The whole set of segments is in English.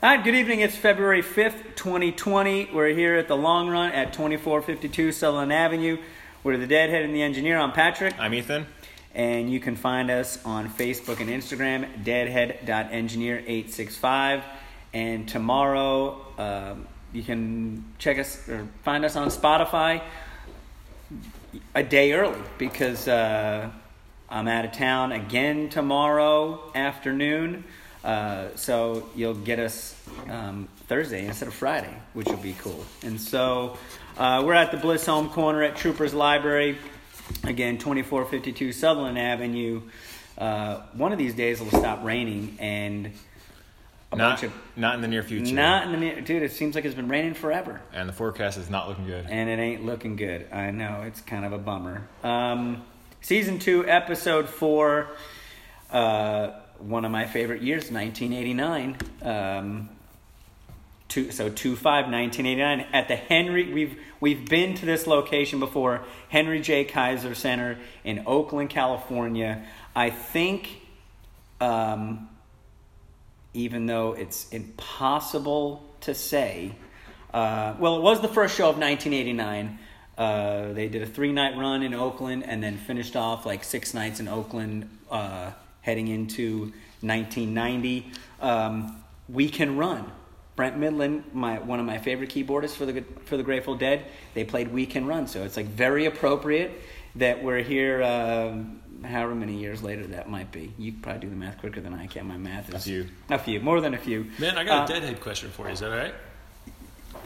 All right, good evening. It's February 5th, 2020. We're here at the long run at 2452 Sutherland Avenue. We're the Deadhead and the Engineer. I'm Patrick. I'm Ethan. And you can find us on Facebook and Instagram, deadhead.engineer865. And tomorrow, um, you can check us or find us on Spotify a day early because uh, I'm out of town again tomorrow afternoon. Uh, so you'll get us um, Thursday instead of Friday, which will be cool. And so uh, we're at the Bliss Home Corner at Troopers Library. Again, 2452 Sutherland Avenue. Uh, one of these days it'll stop raining and a not, bunch of not in the near future. Not in the near, dude. It seems like it's been raining forever. And the forecast is not looking good. And it ain't looking good. I know it's kind of a bummer. Um, season two, episode four. Uh, one of my favorite years, 1989. Um, two, so 2 5 1989 at the Henry we've we've been to this location before Henry J. Kaiser Center in Oakland California. I think um, even though it's impossible to say uh, well it was the first show of 1989 uh, they did a three night run in Oakland and then finished off like six nights in Oakland uh, heading into 1990 um, we can run Brent Mydland, my one of my favorite keyboardists for the for the Grateful Dead, they played "We Can Run," so it's like very appropriate that we're here. Uh, however many years later that might be, you can probably do the math quicker than I can. My math is a few, a few, more than a few. Man, I got uh, a deadhead question for you. Is that all right?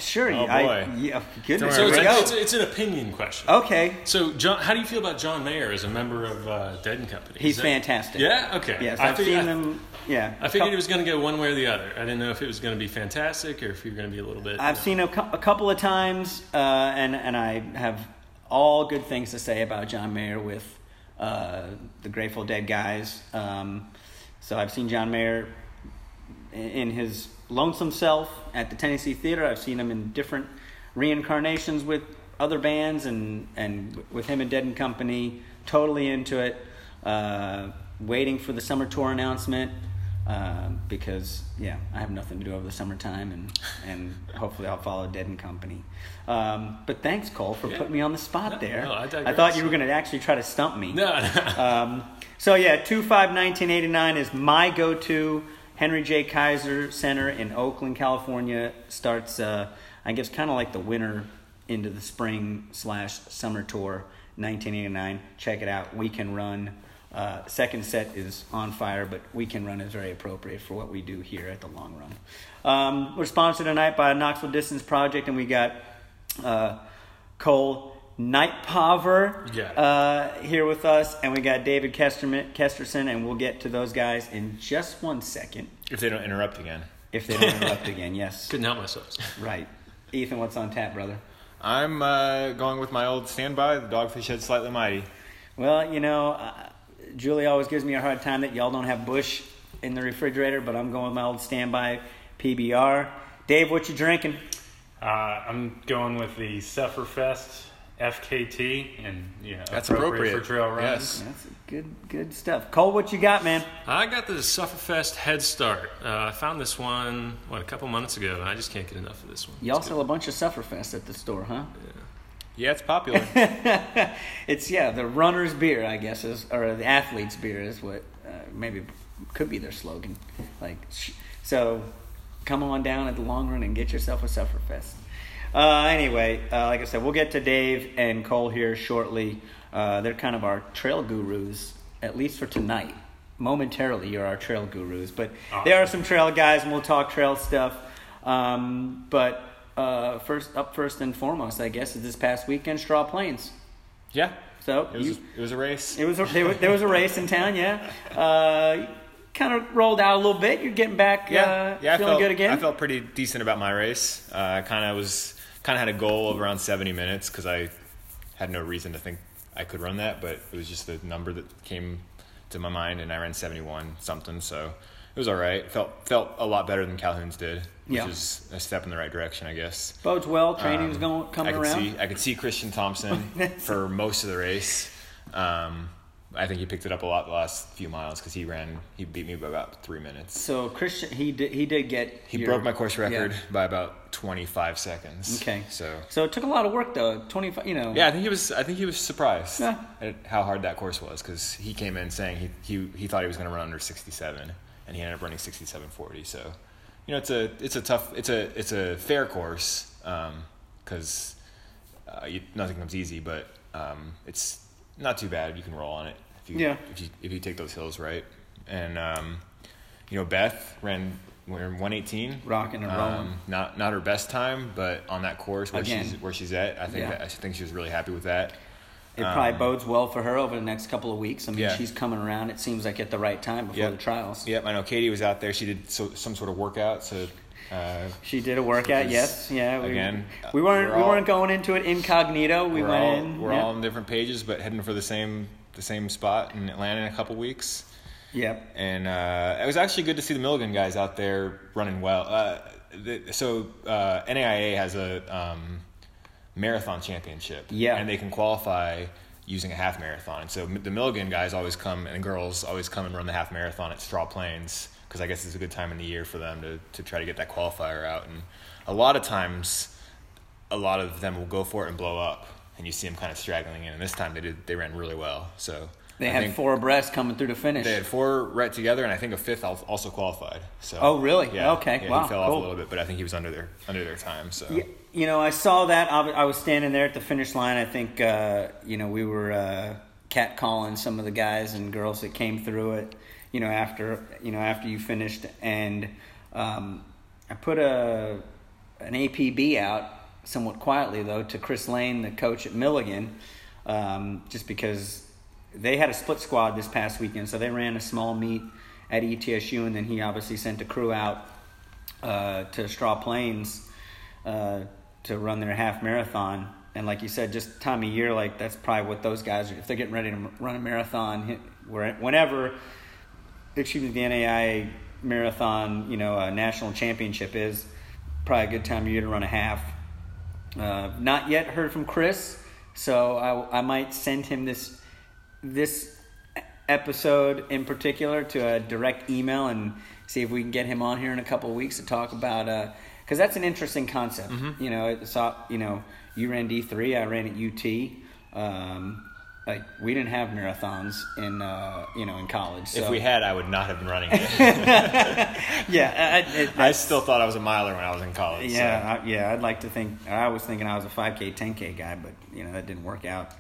Sure. Oh I, boy. yeah. Goodness. So it's, a, it's, it's, an opinion question. Okay. So, John, how do you feel about John Mayer as a member of uh, Dead and Company? He's that, fantastic. Yeah. Okay. Yes, I've seen I, him. Yeah. I figured it was going to go one way or the other. I didn't know if it was going to be fantastic or if you're going to be a little bit. I've seen a, a couple of times, uh, and and I have all good things to say about John Mayer with uh, the Grateful Dead guys. Um, so I've seen John Mayer in his lonesome self at the Tennessee Theater. I've seen him in different reincarnations with other bands and and with him and Dead and Company. Totally into it. Uh, waiting for the summer tour announcement uh, because yeah, I have nothing to do over the summertime and and hopefully I'll follow Dead and Company. Um, but thanks, Cole, for yeah. putting me on the spot no, there. No, I, I, thought you were going to actually try to stump me. No. no. um, so yeah, two five nineteen eighty nine is my go to. Henry J. Kaiser Center in Oakland, California starts. Uh, I guess kind of like the winter into the spring slash summer tour, 1989. Check it out. We can run. Uh, second set is on fire, but we can run is very appropriate for what we do here at the long run. Um, we're sponsored tonight by Knoxville Distance Project, and we got uh, Cole Nightpover yeah. uh, here with us, and we got David Kesterman, Kesterson, and we'll get to those guys in just one second. If they don't interrupt again. If they don't interrupt again, yes. Couldn't help myself. Right. Ethan, what's on tap, brother? I'm uh, going with my old standby, the Dogfish Head Slightly Mighty. Well, you know, uh, Julie always gives me a hard time that y'all don't have Busch in the refrigerator, but I'm going with my old standby PBR. Dave, what you drinking? Uh, I'm going with the Sufferfest FKT, and yeah, that's appropriate, appropriate. for trail runs. Yes, that's good, good stuff. Cole, what you got, man? I got the Sufferfest Head Start. Uh, I found this one what a couple months ago, and I just can't get enough of this one. Y'all sell a bunch of Sufferfest at the store, huh? Yeah. Yeah, it's popular. it's yeah, the runner's beer, I guess, is or the athlete's beer is what uh, maybe could be their slogan. Like, so come on down at the long run and get yourself a Sufferfest. Uh, anyway, uh, like I said, we'll get to Dave and Cole here shortly. Uh, they're kind of our trail gurus, at least for tonight. Momentarily, you're our trail gurus, but awesome. there are some trail guys, and we'll talk trail stuff. Um, but uh, first, up first and foremost, I guess, is this past weekend, Straw Plains. Yeah. So it was, you, it was a race. It was a, there was a race in town. Yeah. Uh, kind of rolled out a little bit. You're getting back. Yeah. Uh, yeah. Feeling felt, good again. I felt pretty decent about my race. Uh, I kind of was kind of had a goal of around 70 minutes because I had no reason to think I could run that, but it was just the number that came to my mind, and I ran 71 something. So it was all right. Felt felt a lot better than Calhoun's did, which yeah. is a step in the right direction, I guess. Bodes well. Training's um, going coming I could around. See, I could see Christian Thompson for most of the race. Um, I think he picked it up a lot the last few miles because he ran. He beat me by about three minutes. So Christian, he did he did get He your- broke my course yeah. record by about 25 seconds. Okay. So So it took a lot of work though. Twenty five, you know. yeah, I think he was. I think he was surprised Yeah. at how hard that course was because he came in saying he he, he thought he was going to run under 67, and he ended up running 67.40. So, you know, it's a it's a tough it's a it's a fair course because uh, you, nothing comes easy, but um, it's not too bad. You can roll on it if you Yeah. if you if you take those hills right. And um, you know, Beth ran. We're 118, Rocking and rolling. Um, not not her best time, but on that course where Again. she's where she's at, I think Yeah. that, I think she was really happy with that. It probably Um, bodes well for her over the next couple of weeks. I mean, Yeah. she's coming around. It seems like at the right time before Yep. the trials. Yep, I know Katie was out there. She did so, some sort of workout. So uh, She did a workout. Yes, yeah. We, again, we weren't we're we all- weren't going into it incognito. We went all in. we're all on different pages, but heading for the same the same spot in Atlanta in a couple weeks. Yep. And uh, it was actually good to see the Milligan guys out there running well. Uh, the, so uh, NAIA has a um, marathon championship. Yeah. And they can qualify using a half marathon. And so the Milligan guys always come and girls always come and run the half marathon at Straw Plains because I guess it's a good time in the year for them to, to try to get that qualifier out. And a lot of times, a lot of them will go for it and blow up. And you see them kind of straggling in. And this time they did they ran really well. So They I had four abreast coming through the finish. they had four right together, and I think a fifth also qualified. So. Oh, really? Yeah. Okay. Yeah, Wow, He fell off a little bit, but I think he was under their under their time. So. Yeah, you know, I saw that. I was- I was standing there at the finish line. I think, uh, you know, we were uh, catcalling some of the guys and girls that came through it. You know, after you know after you finished, and um, I put a an APB out somewhat quietly though to Chris Lane, the coach at Milligan, um, just because they had a split squad this past weekend, so they ran a small meet at ETSU, and then he obviously sent a crew out uh, to Straw Plains uh, to run their half marathon. And like you said, just time of year, like that's probably what those guys are. If they're getting ready to run a marathon, whenever, excuse me, the NAIA marathon, you know, uh, national championship is probably a good time of year to run a half. Uh, not yet heard from Chris, so I, I might send him this this episode in particular to a direct email and see if we can get him on here in a couple of weeks to talk about because that's an interesting concept. You know, it's uh, you know you ran D three, I ran at UT. Um, like we didn't have marathons in uh, you know in college. So. If we had, I would not have been running it. yeah, I, it, I still thought I was a miler when I was in college. so. Yeah, I, yeah. I'd like to think. I was thinking I was a 5K, 10K guy, but you know that didn't work out.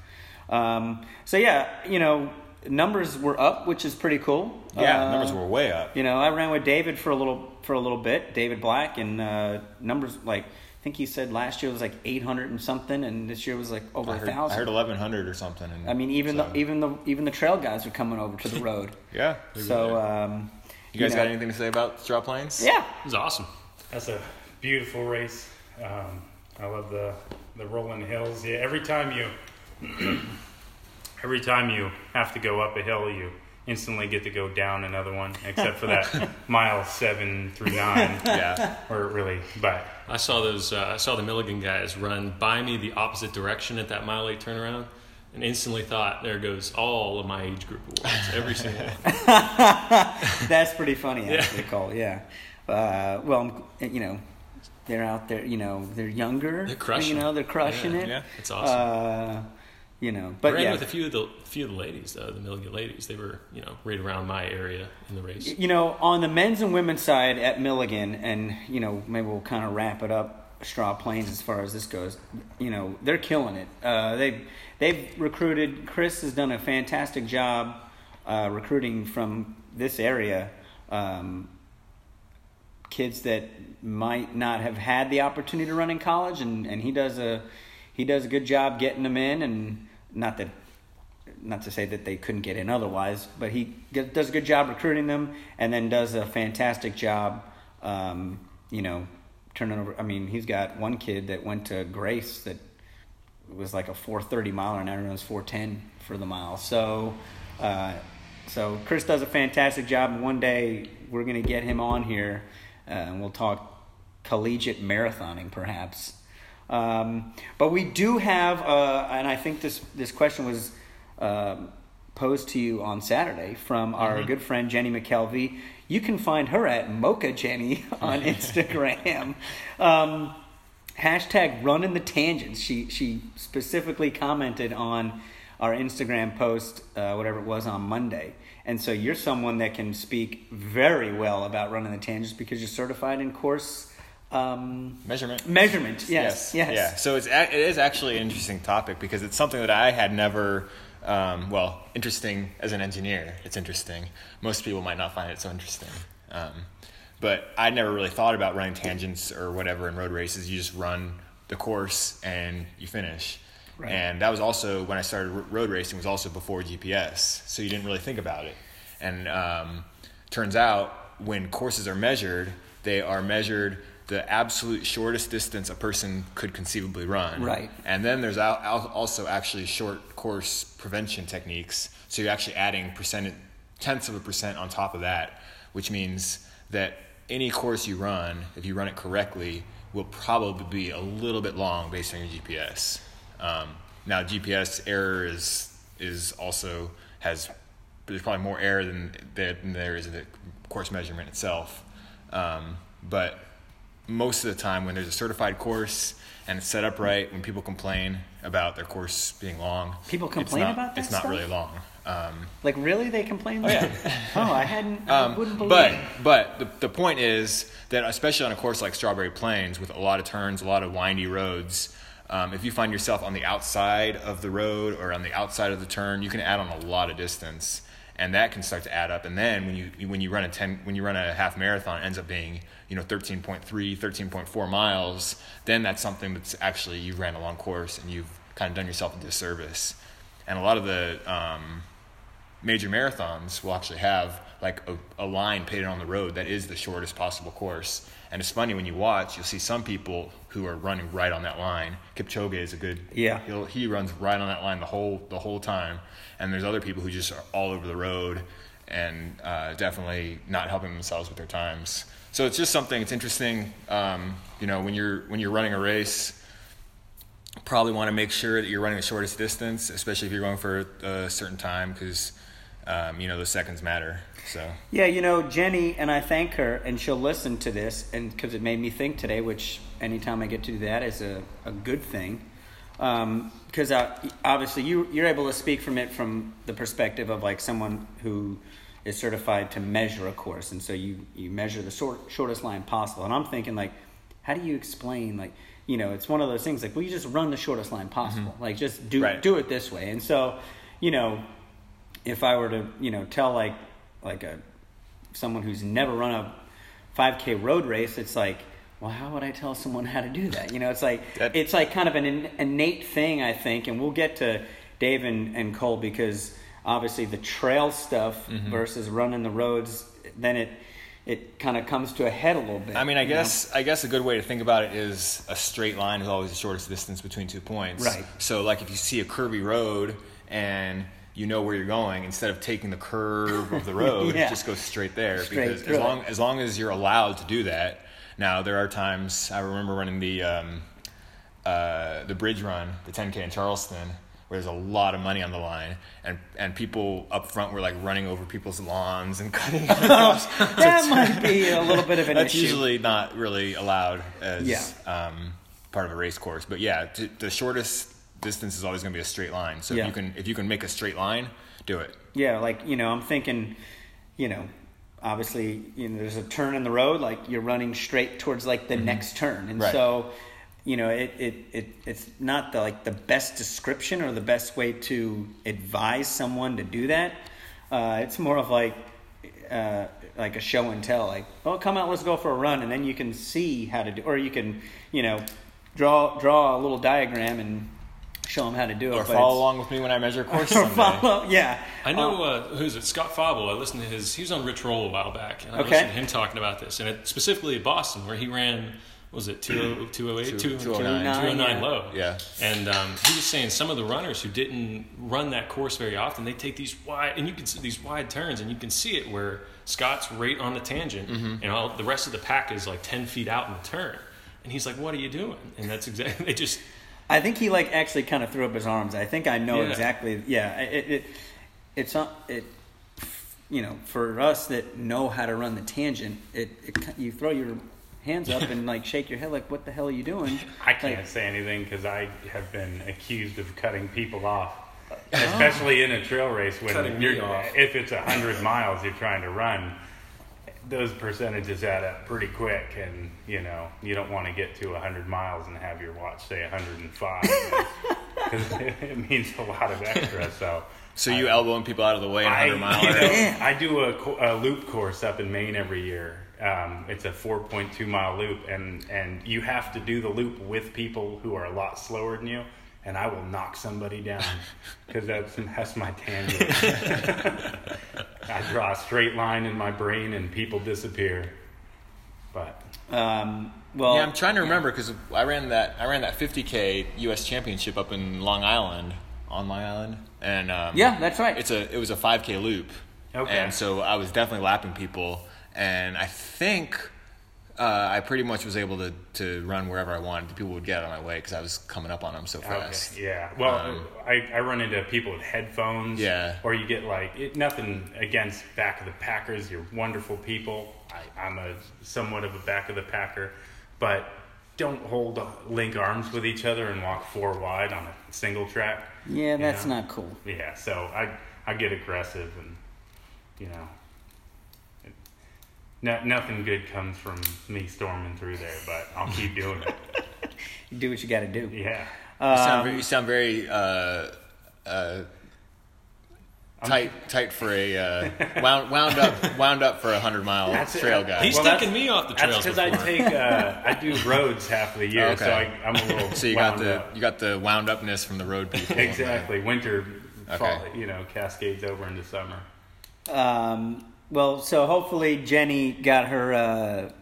Um, so yeah, you know, numbers were up, which is pretty cool. Yeah, Uh, numbers were way up. You know, I ran with David for a little for a little bit, David Black, and uh, numbers like think he said last year was like 800 and something, and this year was like over I a heard, I thousand. heard 1100 or something. And I mean, even so- the even the even the trail guys are coming over to the road. yeah. so um, you guys know, got anything to say about Straw Plains? Yeah, It was awesome. That's a beautiful race. Um, I love the the rolling hills. Yeah, every time you every time you have to go up a hill, you instantly get to go down another one. Except for that mile seven through nine, Yeah. where it really. But I saw those. Uh, I saw the Milligan guys run by me the opposite direction at that mile eight turnaround, and instantly thought, "There goes all of my age group awards, every single one." That's pretty funny, actually, Cole. Yeah. Uh, well, you know, they're out there. You know, they're younger. They're crushing You know, they're crushing Yeah, it. yeah, it's awesome. Uh, you know, I but ran yeah, with a few of the few of the ladies though. The Milligan ladies, they were you know right around my area in the race. you know, on the men's and women's side at Milligan, and you know, maybe we'll kind of wrap it up. Straw Plains, as far as this goes, you know, they're killing it. Uh, they they've recruited. Chris has done a fantastic job uh, recruiting from this area. Um, kids that might not have had the opportunity to run in college, and, and he does a he does a good job getting them in, and not that not to say that they couldn't get in otherwise, but he does a good job recruiting them, and then does a fantastic job, um, you know, turning over. I mean, he's got one kid that went to Grace that was like a 430 miler, and now he 410 for the mile. So, uh, so Chris does a fantastic job, and one day we're gonna get him on here, uh, and we'll talk collegiate marathoning, perhaps. Um, but we do have, uh, and I think this this question was um, posed to you on Saturday from our good friend Jenny McKelvey. You can find her at Mocha Jenny on Instagram. um, hashtag running the tangents. She she specifically commented on our Instagram post, uh, whatever it was on Monday. And so you're someone that can speak very well about running the tangents because you're certified in course um, Measurement. measurement. Yes, yes. Yeah. So it's it is actually an interesting topic because it's something that I had never. Um, well, interesting as an engineer, it's interesting. Most people might not find it so interesting. Um, but I never really thought about running tangents or whatever in road races. You just run the course and you finish. Right. And that was also when I started road racing was also before GPS, so you didn't really think about it. And um, turns out when courses are measured, they are measured the absolute shortest distance a person could conceivably run. Right. And then there's al- al- also actually short course prevention techniques. So you're actually adding percent tenths of a percent on top of that, which means that any course you run, if you run it correctly, will probably be a little bit long based on your GPS. Um, now GPS error is is also has there's probably more error than than there is in the course measurement itself. Um, but most of the time, when there's a certified course and it's set up right, when people complain about their course being long, People complain not- about that It's not stuff? really long. Um, Like really, they complain. Oh, yeah. oh, I hadn't. I um, wouldn't believe. but but the, the point is that especially on a course like Strawberry Plains with a lot of turns, a lot of windy roads, um, if you find yourself on the outside of the road or on the outside of the turn, you can add on a lot of distance, and that can start to add up. And then when you when you run a ten when you run a half marathon, it ends up being you know 13.3, 13.4 miles. Then that's something that's actually you ran a long course and you've kind of done yourself a disservice. And a lot of the um, major marathons will actually have like a, a line painted on the road that is the shortest possible course. And it's funny when you watch, you'll see some people who are running right on that line. Kipchoge is a good Yeah. He runs right on that line the whole the whole time. And there's other people who just are all over the road and uh, definitely not helping themselves with their times. So it's just something. It's interesting. Um, you know, when you're when you're running a race, probably want to make sure that you're running the shortest distance, especially if you're going for a certain time, because um, you know those seconds matter. So Yeah, you know, Jenny, and I thank her, and she'll listen to this, and because it made me think today, which anytime I get to do that is a, a good thing. Because uh, obviously, you, you're able to speak from it from the perspective of like someone who is certified to measure a course, and so you, you measure the short, shortest line possible. And I'm thinking, like, how do you explain, like, you know, it's one of those things like, well, you just run the shortest line possible. Like, just do Right. do it this way. And so, you know, if I were to, you know, tell like like a someone who's never run a 5K road race, it's like, well, how would I tell someone how to do that? You know, it's like That- it's like kind of an in- innate thing, I think, and we'll get to Dave and, and Cole because obviously the trail stuff Mm-hmm. versus running the roads, then it it kind of comes to a head a little bit. I mean, I you know? guess I guess a good way to think about it is a straight line is always the shortest distance between two points. Right. So like if you see a curvy road and you know where you're going, instead of taking the curve of the road, Yeah. just go straight there. Straight because as long as long as you're allowed to do that. Now there are times I remember running the um, uh, the bridge run, the 10k in Charleston, where there's a lot of money on the line, and and people up front were like running over people's lawns and cutting. that might be a little bit of an That's issue. usually not really allowed as Yeah. um, part of a race course. But yeah, t- the shortest distance is always going to be a straight line. So Yeah. if you can if you can make a straight line, do it. Yeah, like you know, I'm thinking, you know, obviously, you know, there's a turn in the road, like you're running straight towards like the next turn, and Mm-hmm. Right. so, you know, it, it it it's not the like the best description or the best way to advise someone to do that. Uh, it's more of like. Uh, like a show and tell, like, oh, come out, let's go for a run, and then you can see how to do, or you can, you know, draw draw a little diagram and show them how to do it. Or but follow along with me when I measure a course or follow, yeah. I know uh, who's it? Scott Fauble. I listened to his. He was on Rich Roll a while back, and I Okay. listened to him talking about this, and it, specifically at Boston, where he ran. what Was it 20- 208, 209, 209, 209 yeah. low? Yeah. And um, he was saying some of the runners who didn't run that course very often, they take these wide, and you can see these wide turns, and you can see it where Scott's right on the tangent, Mm-hmm. and all the rest of the pack is like 10 feet out in the turn. And he's like, "What are you doing?" And that's exactly they just I think he like actually kind of threw up his arms. I think I know Yeah. exactly. Yeah, it, it it's not it. You know, for us that know how to run the tangent, it, it you throw your hands up and like shake your head like, "What the hell are you doing?" I can't Like, say anything because I have been accused of cutting people off, oh. especially in a trail race when you're if it's a hundred miles you're trying to run. Those percentages add up pretty quick, and you know you don't want to get to hundred miles and have your watch say 105 because it means a lot of extra. So, So you elbowing people out of the way in hundred mile. you know, Yeah. I do a, a loop course up in Maine every year. Um, it's a 4.2 mile loop, and and you have to do the loop with people who are a lot slower than you. And I will knock somebody down because that's that's my tangent. I draw a straight line in my brain, and people disappear. But Um, well, Yeah, I'm trying to remember because I ran that I ran that 50k U.S. Championship up in Long Island on Long Island, and um, Yeah, that's right. It's a it was a 5k loop, Okay. and so I was definitely lapping people, and I think uh, I pretty much was able to to run wherever I wanted. People would get out of my way because I was coming up on them so fast. Okay, yeah. Well, Um, I, I run into people with headphones. Yeah. Or you get like it, nothing against back of the Packers. You're wonderful people. I, I'm a somewhat of a back of the Packer, but don't hold link arms with each other and walk four wide on a single track. yeah, you that's know? not cool. Yeah. So I I get aggressive and you know. It- No, nothing good comes from me storming through there, but I'll keep doing it. Do what you got to do. Yeah. You sound Um, very, you sound very uh, uh, tight tight for a uh, wound wound up wound up for a hundred mile That's it. trail guy. He's Well, taken that's- me off the trail. That's because I take uh, I do roads half of the year, so Okay. I, I'm a little. So you got the up. you got the wound upness from the road people. exactly winter, fall, you know, cascades over into summer. Um, well, so hopefully Jenny got her. Uh,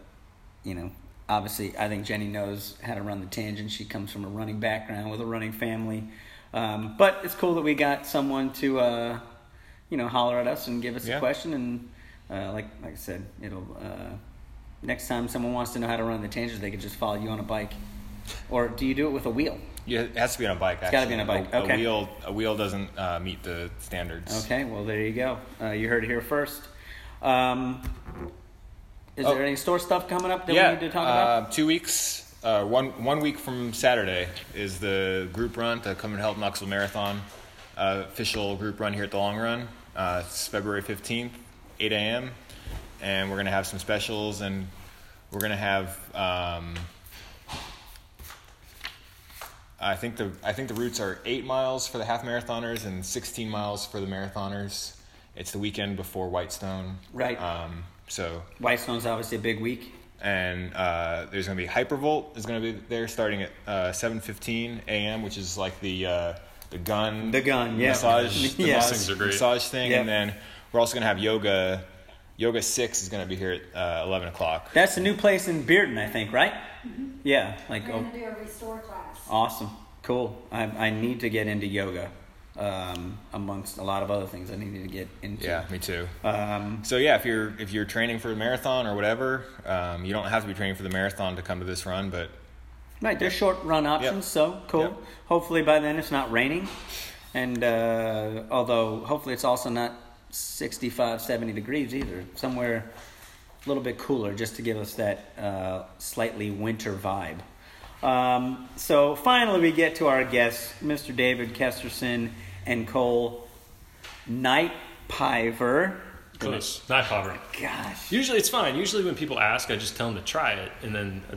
you know, obviously, I think Jenny knows how to run the tangent. She comes from a running background with a running family. Um, but it's cool that we got someone to, uh, you know, holler at us and give us a question. And uh, like like I said, it'll uh, next time someone wants to know how to run the tangent, they could just follow you on a bike. Or do you do it with a wheel? Yeah, it has to be on a bike. It's gotta be on a bike, okay. A wheel a wheel doesn't uh, meet the standards. Okay, well there you go. Uh, you heard it here first. Um, is Oh. there any store stuff coming up that yeah, we need to talk about? uh, two weeks. Uh, one one week from Saturday is the group run, the Covenant Health Knoxville Marathon uh, official group run here at the Long Run. Uh, it's February fifteenth, eight a.m. and we're gonna have some specials, and we're gonna have. Um, I think the I think the routes are eight miles for the half marathoners and sixteen miles for the marathoners. It's the weekend before Whitestone, Right. Um, so Whitestone's obviously a big week. and uh, there's going to be Hypervolt is going to be there starting at uh, 7:15 a.m., which is like the uh, the gun The gun, yeah. massage the Yes. mas- are great. massage thing, Yep. and then we're also going to have yoga. Yoga six is going to be here at uh, 11 o'clock. That's a new place in Bearden, I think, right? Mm-hmm. Yeah, like We're oh, gonna do a restore class. awesome, cool. I I need to get into yoga, um, amongst a lot of other things I need to get into. Yeah, me too. Um, So yeah, if you're if you're training for a marathon or whatever, um, you don't have to be training for the marathon to come to this run, but right, there's short run options, so cool. Yep. Hopefully by then it's not raining, and uh, although hopefully it's also not 65, 70 degrees either. Somewhere a little bit cooler, just to give us that uh, slightly winter vibe. Um, so finally, we get to our guests, Mr. David Kesterson and Cole Nightpiver. Close. Not poverty. Gosh. Usually it's fine. Usually when people ask, I just tell them to try it, and then I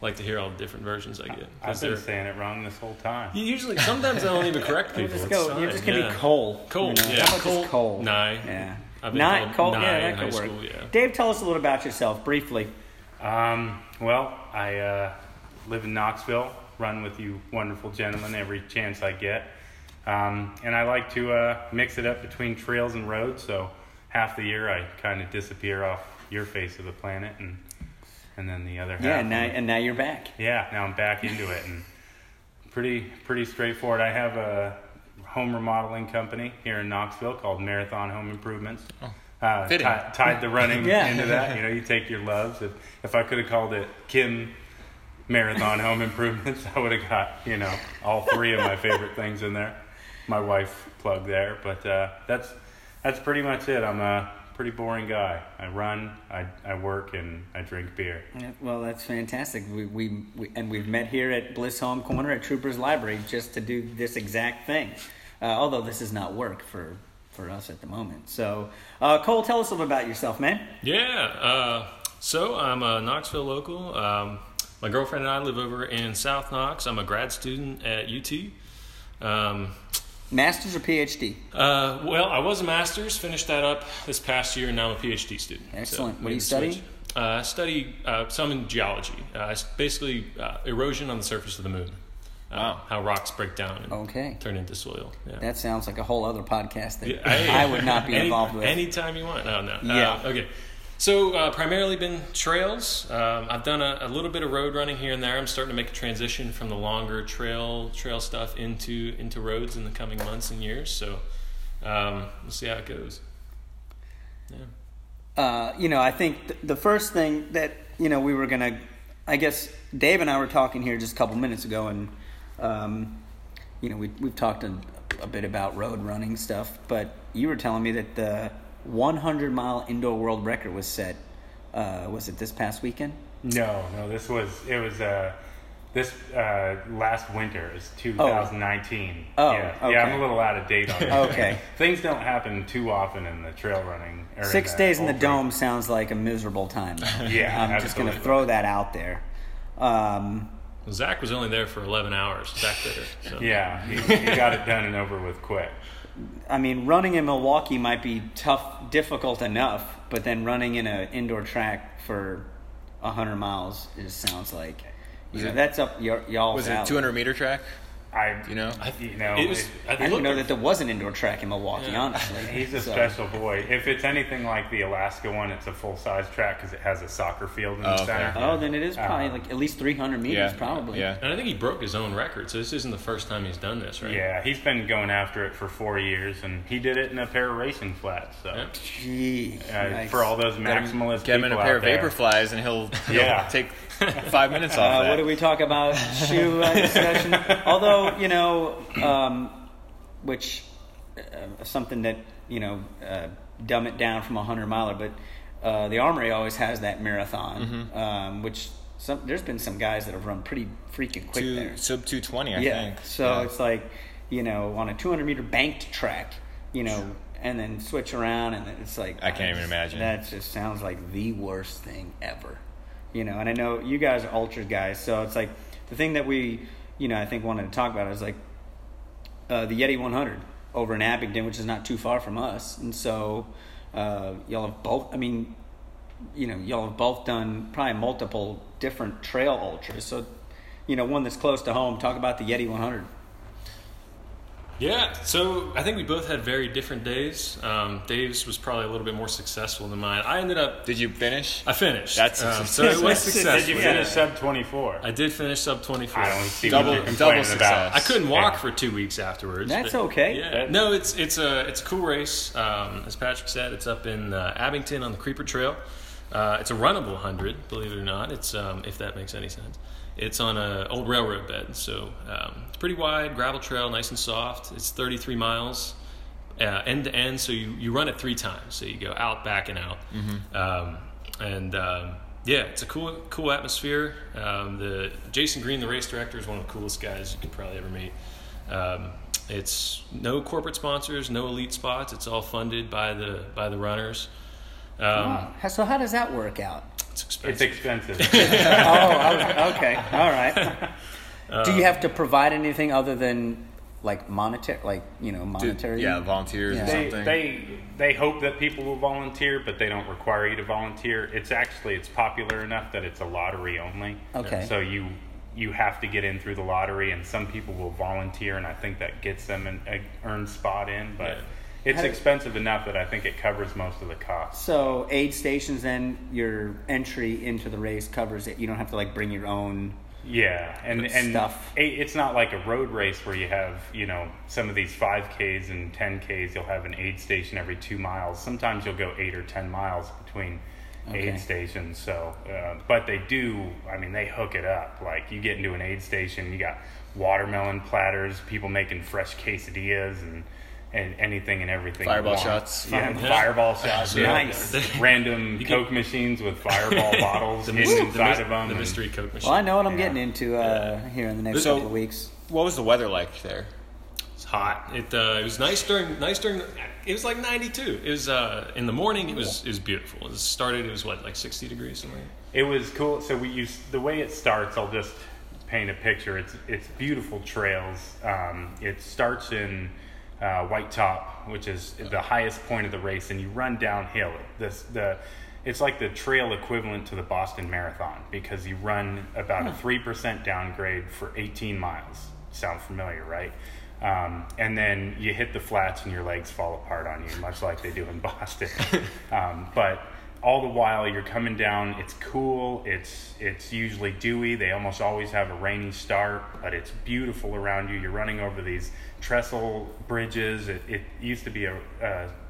like to hear all the different versions I get. 'Cause I've been they're- saying it wrong this whole time. You usually sometimes I don't even correct You people. just go. fine. You're just gonna yeah. be Cole. Cole, you know? yeah. How about Cole, just Cole? Nye. Yeah. I've been Not called Cole. Nye Yeah, in that high could work. school, yeah. Dave, tell us a little about yourself briefly. Um, well, I uh, live in Knoxville, run with you wonderful gentlemen every chance I get. Um, and I like to uh, mix it up between trails and roads. So half the year I kind of disappear off your face of the planet, and and then the other half. Yeah, and now, and now you're back. yeah, now I'm back into it, and pretty pretty straightforward. I have a home remodeling company here in Knoxville called Marathon Home Improvements. Uh, Oh, fitting. ti- tied the running Yeah. into that. You know, you take your loves. If if I could have called it Kim Marathon Home Improvements, I would have got you know all three of my favorite things in there. my wife plugged there. But uh, that's that's pretty much it. I'm a pretty boring guy. I run, I, I work, and I drink beer. Yeah, well, that's fantastic. We, we, we and we've met here at Bliss Home Corner at Troopers Library just to do this exact thing. Uh, although this is not work for for us at the moment. So, uh, Cole, tell us a little about yourself, man. Yeah. Uh, so I'm a Knoxville local. Um, my girlfriend and I live over in South Knox. I'm a grad student at UT. Um, Masters or PhD? uh, well, I was a master's, finished that up this past year, and now I'm a PhD student. Excellent. What made are you studying? Uh, I study uh, some in geology. Uh, basically uh, erosion on the surface of the moon. Uh, Wow. How rocks break down and Okay. turn into soil. Yeah. That sounds like a whole other podcast that Yeah, hey, I would not be any- involved with. Anytime you want. No, no. Yeah. Uh, okay. So uh, primarily been trails. Um, I've done a, a little bit of road running here and there. I'm starting to make a transition from the longer trail trail stuff into into roads in the coming months and years. So um, we'll see how it goes. Yeah. uh, you know, I think th- the first thing that you know we were gonna, I guess Dave and I were talking here just a couple minutes ago, and um, you know we we've talked a, a bit about road running stuff, but you were telling me that the 100 mile indoor world record was set. Uh, was it this past weekend? No, no, this was it was uh, this uh, last winter is 2019. Oh, yeah, okay. yeah, I'm a little out of date on it. Okay. things don't happen too often in the trail running. Or Six in days in the ultra- dome sounds like a miserable time. Yeah, I'm just gonna throw that out there. Um, Zach was only there for 11 hours. Zach Bitter. So. Yeah, he, he got it done and over with quick. I mean, running in Milwaukee might be tough, difficult enough, but then running in an indoor track for hundred miles is sounds like you know, that's up your y'all's Was it a 200 meter track? I, You know? I, You know, it was, it- I I didn't looked know at- that there was an indoor track in Milwaukee. Yeah. Honestly, He's a So- special boy. If it's anything like the Alaska one, it's a full size track because it has a soccer field in Oh, the okay. center. Oh, then it is probably Uh, like at least 300 meters, Yeah. probably. Yeah. And I think he broke his own record, so this isn't the first time he's done this, right? Yeah, he's been going after it for four years, and he did it in a pair of racing flats. So, Yeah. Gee, uh, nice. for all those Get him, maximalist get him in a pair of there. Vaporflys and he'll, he'll Yeah. take five minutes off Uh, that. what do we talk about? Shoe uh, discussion. Although you know, um, which uh, something that you know, uh, dumb it down from a hundred miler, but uh, the Armory always has that marathon, Mm-hmm. um, which some there's been some guys that have run pretty freaking quick Two, there. sub 220, I yeah. think. So Yeah. it's like you know, on a 200 meter banked track, you know. And then switch around, and it's like I can't even imagine. That just sounds like the worst thing ever you know and i know you guys are ultra guys so it's like the thing that we you know i think wanted to talk about is like uh, the yeti 100 over in Abingdon which is not too far from us. And so uh, y'all have both i mean you know y'all have both done probably multiple different trail ultras. So you know one that's close to home talk about the yeti 100 Yeah, so I think we both had very different days. Um, Dave's was probably a little bit more successful than mine. I ended up, Did you finish? I finished. That's um, success. so it was Did successful. Did you finish sub 24? I did finish sub 24. I don't see Double- what you're double complaining about. success. I couldn't walk Yeah. for two weeks afterwards. That's okay. Yeah. No, it's it's a it's a cool race. Um, as Patrick said, it's up in uh, Abingdon on the Creeper Trail. Uh, it's a runnable hundred, believe it or not. It's um, if that makes any sense. It's on a old railroad bed, so um, it's pretty wide, gravel trail, nice and soft. It's 33 miles uh, end to end, so you, you run it three times. So you go out, back, and out. Um, and um, yeah, it's a cool cool atmosphere. Um, the Jason Green, the race director, is one of the coolest guys you could probably ever meet. Um, it's no corporate sponsors, no elite spots. It's all funded by the by the runners. Um, Wow. so how does that work out It's It's expensive. expensive. oh okay all right do you uh, have to provide anything other than like monetary like you know Dude, monetary yeah, volunteers Yeah. they, something. they they hope that people will volunteer, but they don't require you to volunteer. It's actually it's popular enough that it's a lottery only. Okay. So you you have to get in through the lottery, and some people will volunteer, and I think that gets them an a earned spot in. But Yeah. It's How expensive enough that I think it covers most of the costs. So aid stations, then your entry into the race covers it. You don't have to like bring your own. Yeah, and and Stuff. it's not like a road race where you have you know some of these five Ks and ten Ks. You'll have an aid station every two miles. Sometimes you'll go eight or ten miles between Okay. aid stations. So, uh, but they do. I mean, they hook it up. Like you get into an aid station, you got watermelon platters, people making fresh quesadillas, and and anything and everything. Fireball shots. Yeah, Yeah. fireball shots. Yeah. yeah. Nice. Random You Coke can- machines with fireball bottles The, in, mys- the, inside of them. the and- mystery Coke machine. Well, I know what I'm Yeah. getting into uh, here in the next So- couple of weeks. What was the weather like there? It's hot. It uh, it was nice during nice during. It was like 92. It was uh, in the morning. It was it was beautiful. It started. It was what like 60 degrees something. like that? It was cool. So we use the way it starts. I'll just paint a picture. It's it's beautiful trails. Um, it starts in uh, White Top, which is the highest point of the race, and you run downhill. This the it's like the trail equivalent to the Boston Marathon because you run about a three percent downgrade for 18 miles. Sound familiar, right? Um, and then you hit the flats and your legs fall apart on you, much like they do in Boston. um, but all the while you're coming down, it's cool. It's it's usually dewy. They almost always have a rainy start, but it's beautiful around you. You're running over these trestle bridges. It, it used to be a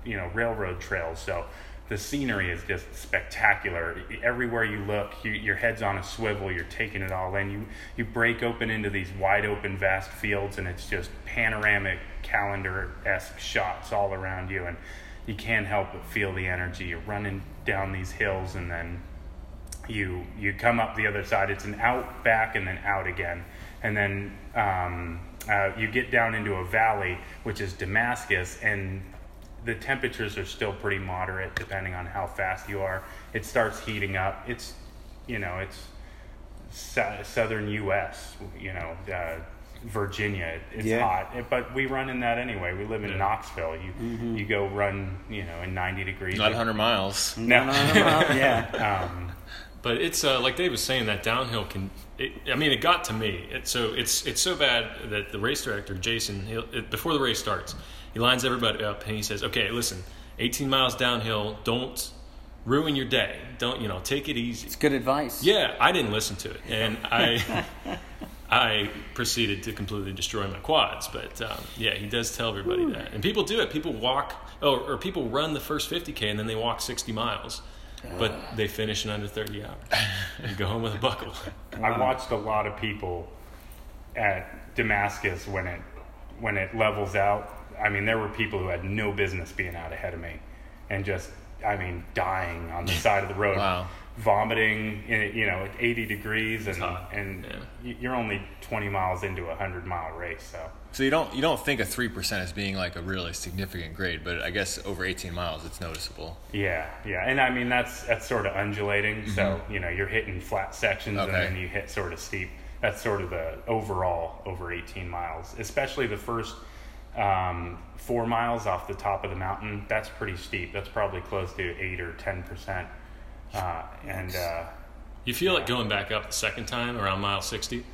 you know railroad trail, so the scenery is just spectacular. Everywhere you look, you, your head's on a swivel. You're taking it all in. You you break open into these wide open, vast fields, and it's just panoramic calendar esque shots all around you, and you can't help but feel the energy. You're running down these hills, and then you you come up the other side. It's an out back and then out again, and then um, uh, you get down into a valley, which is Damascus, and the temperatures are still pretty moderate depending on how fast you are. It starts heating up. It's you know it's southern U.S. You know. Uh, Virginia, it's Yeah. hot, It- but we run in that anyway. We live in Yeah. Knoxville. You you go run, you know, in ninety degrees. Not 100 miles. No, no, no, no, yeah. Um, But it's uh, like Dave was saying that downhill can. It, I mean, it got to me. It, so it's it's so bad that the race director Jason, he'll, it, before the race starts, he lines everybody up and he says, "Okay, listen, 18 miles downhill. Don't ruin your day. Don't you know? Take it easy." It's good advice. Yeah, I didn't listen to it, and I I proceeded to completely destroy my quads. But um, yeah, he does tell everybody that, and people do it. People walk, or, or people run the first 50k and then they walk 60 miles, but they finish in under 30 hours. and go home with a buckle. I watched a lot of people at Damascus when it when it levels out. I mean, there were people who had no business being out ahead of me, and just I mean, dying on the side of the road, Wow. Vomiting. In, you know, at 80 degrees, and and yeah. you're only 20 miles into a hundred mile race, so. So you don't you don't think a three percent as being like a really significant grade, but I guess over 18 miles it's noticeable. Yeah, yeah, and I mean that's that's sort of undulating. So you know you're hitting flat sections Okay. and then you hit sort of steep. That's sort of the overall over 18 miles, especially the first um, four miles off the top of the mountain. That's pretty steep. That's probably close to eight or 10 percent. Uh, and uh, You feel like going back up the second time around mile 60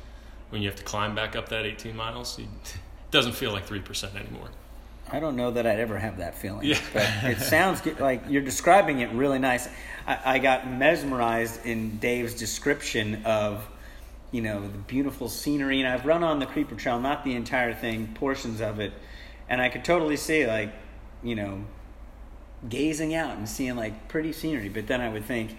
when you have to climb back up that 18 miles. You, it doesn't feel like 3% anymore. I don't know that I'd ever have that feeling. Yeah. But it sounds good, like you're describing it really nice. I, I got mesmerized in Dave's description of, you know, the beautiful scenery. And I've run on the Creeper Trail, not the entire thing, portions of it. And I could totally see, like, you know, gazing out and seeing, like, pretty scenery. But then I would think,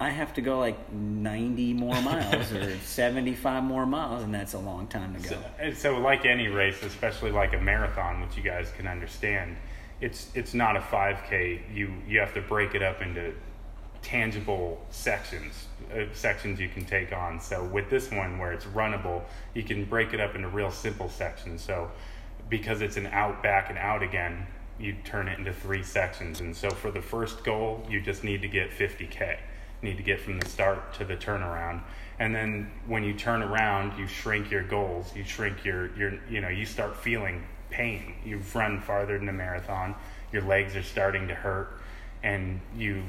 I have to go like 90 more miles or 75 more miles, and that's a long time to go. And so, like any race, especially like a marathon, which you guys can understand, it's it's not a 5K. You you have to break it up into tangible sections, uh, sections you can take on. So with this one, where it's runnable, you can break it up into real simple sections. So because it's an out, back, and out again, you turn it into three sections. And so for the first goal, you just need to get 50K. You need to get from the start to the turnaround. And then when you turn around, you shrink your goals. You shrink your, your you know, you start feeling pain. You've run farther than a marathon. Your legs are starting to hurt. And you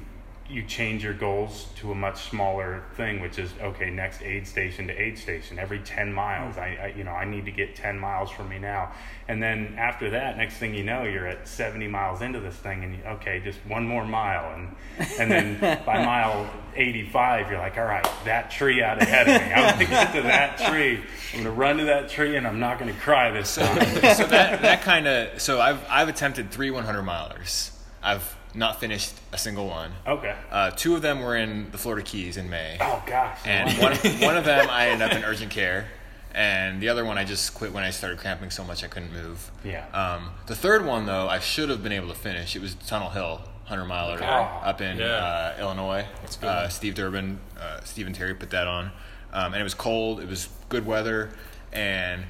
you change your goals to a much smaller thing, which is okay. Next aid station to aid station every ten miles. I, I you know I need to get ten miles from me now, and then after that, next thing you know, you're at seventy miles into this thing, and you, okay, just one more mile, and and then by mile eighty five, you're like, all right, that tree out ahead of me. I'm gonna get to that tree. I'm gonna run to that tree, and I'm not gonna cry this time. so that that kind of so I've I've attempted three 100 milers. I've not finished a single one. Okay. Uh, two of them were in the Florida Keys in May, Oh gosh. and one, one of them I ended up in urgent care, and the other one I just quit when I started cramping so much I couldn't move. Yeah. Um, the third one though, I should have been able to finish. It was Tunnel Hill, hundred miler Okay. up in Yeah. uh, Illinois. That's good. Uh, Steve Durbin, uh, Steve and Terry put that on, um, and it was cold. It was good weather, and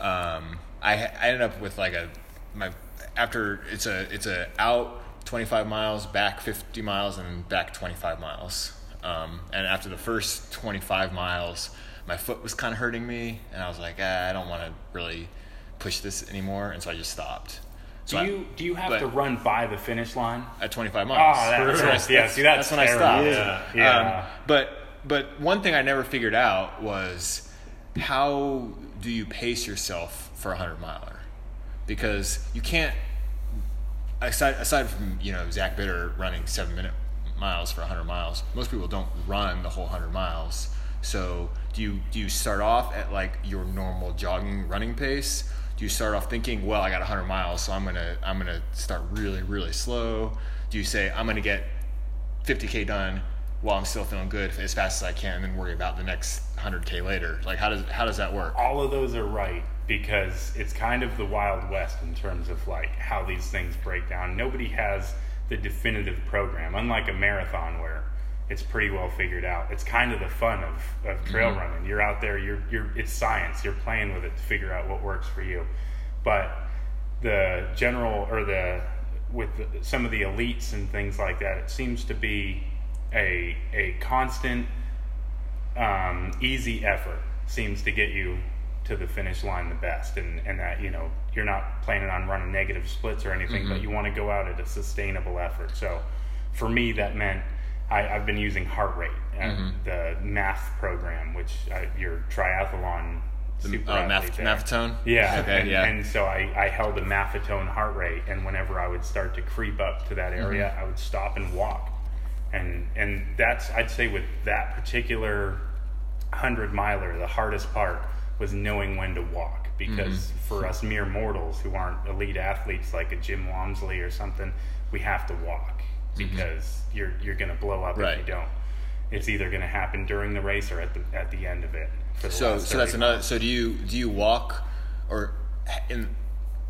um, I, I ended up with like a my after it's a it's a out 25 miles, back 50 miles, and back 25 miles. Um, and after the first 25 miles, my foot was kind of hurting me, and I was like, ah, I don't want to really push this anymore, and so I just stopped. do I- you do you have to run by the finish line? at 25 Oh, miles? that's, Brutal. that's yeah. See, that's, That's when I stopped. Yeah. Um, yeah. but but one thing I never figured out was how do you pace yourself for a hundred miler? Because you can't aside aside from you know Zach Bitter running seven minute miles for hundred miles. Most people don't run the whole hundred miles. So do you do you start off at like your normal jogging running pace? Do you start off thinking, well, I got hundred miles, so I'm gonna I'm gonna start really really slow? Do you say I'm gonna get 50k done while I'm still feeling good as fast as I can, and then worry about the next 100k later. Like how does how does that work? all of those are right because it's kind of the wild west in terms of like how these things break down. Nobody has the definitive program, unlike a marathon where it's pretty well figured out. It's kind of the fun of, of mm-hmm. trail running. You're out there, you're you're it's science. You're playing with it to figure out what works for you. But the general or the with the, some of the elites and things like that, it seems to be a a constant um, easy effort seems to get you to the finish line the best and, and that you know you're not planning on running negative splits or anything but you want to go out at a sustainable effort so for me that meant I, I've been using heart rate and the MAF program which I, your triathlon super Uh, MAF, maffetone. Yeah. Okay. and, yeah. And so I, I held a maffetone heart rate, and whenever I would start to creep up to that area, Mm-hmm. I would stop and walk. And and that's I'd say with that particular hundred miler, the hardest part was knowing when to walk because Mm-hmm. for us mere mortals who aren't elite athletes like a Jim Walmsley or something, we have to walk because you're you're gonna blow up Mm-hmm. Right. if you don't. It's either gonna happen during the race or at the at the end of it. so so that's 30 another. So do you do you walk or in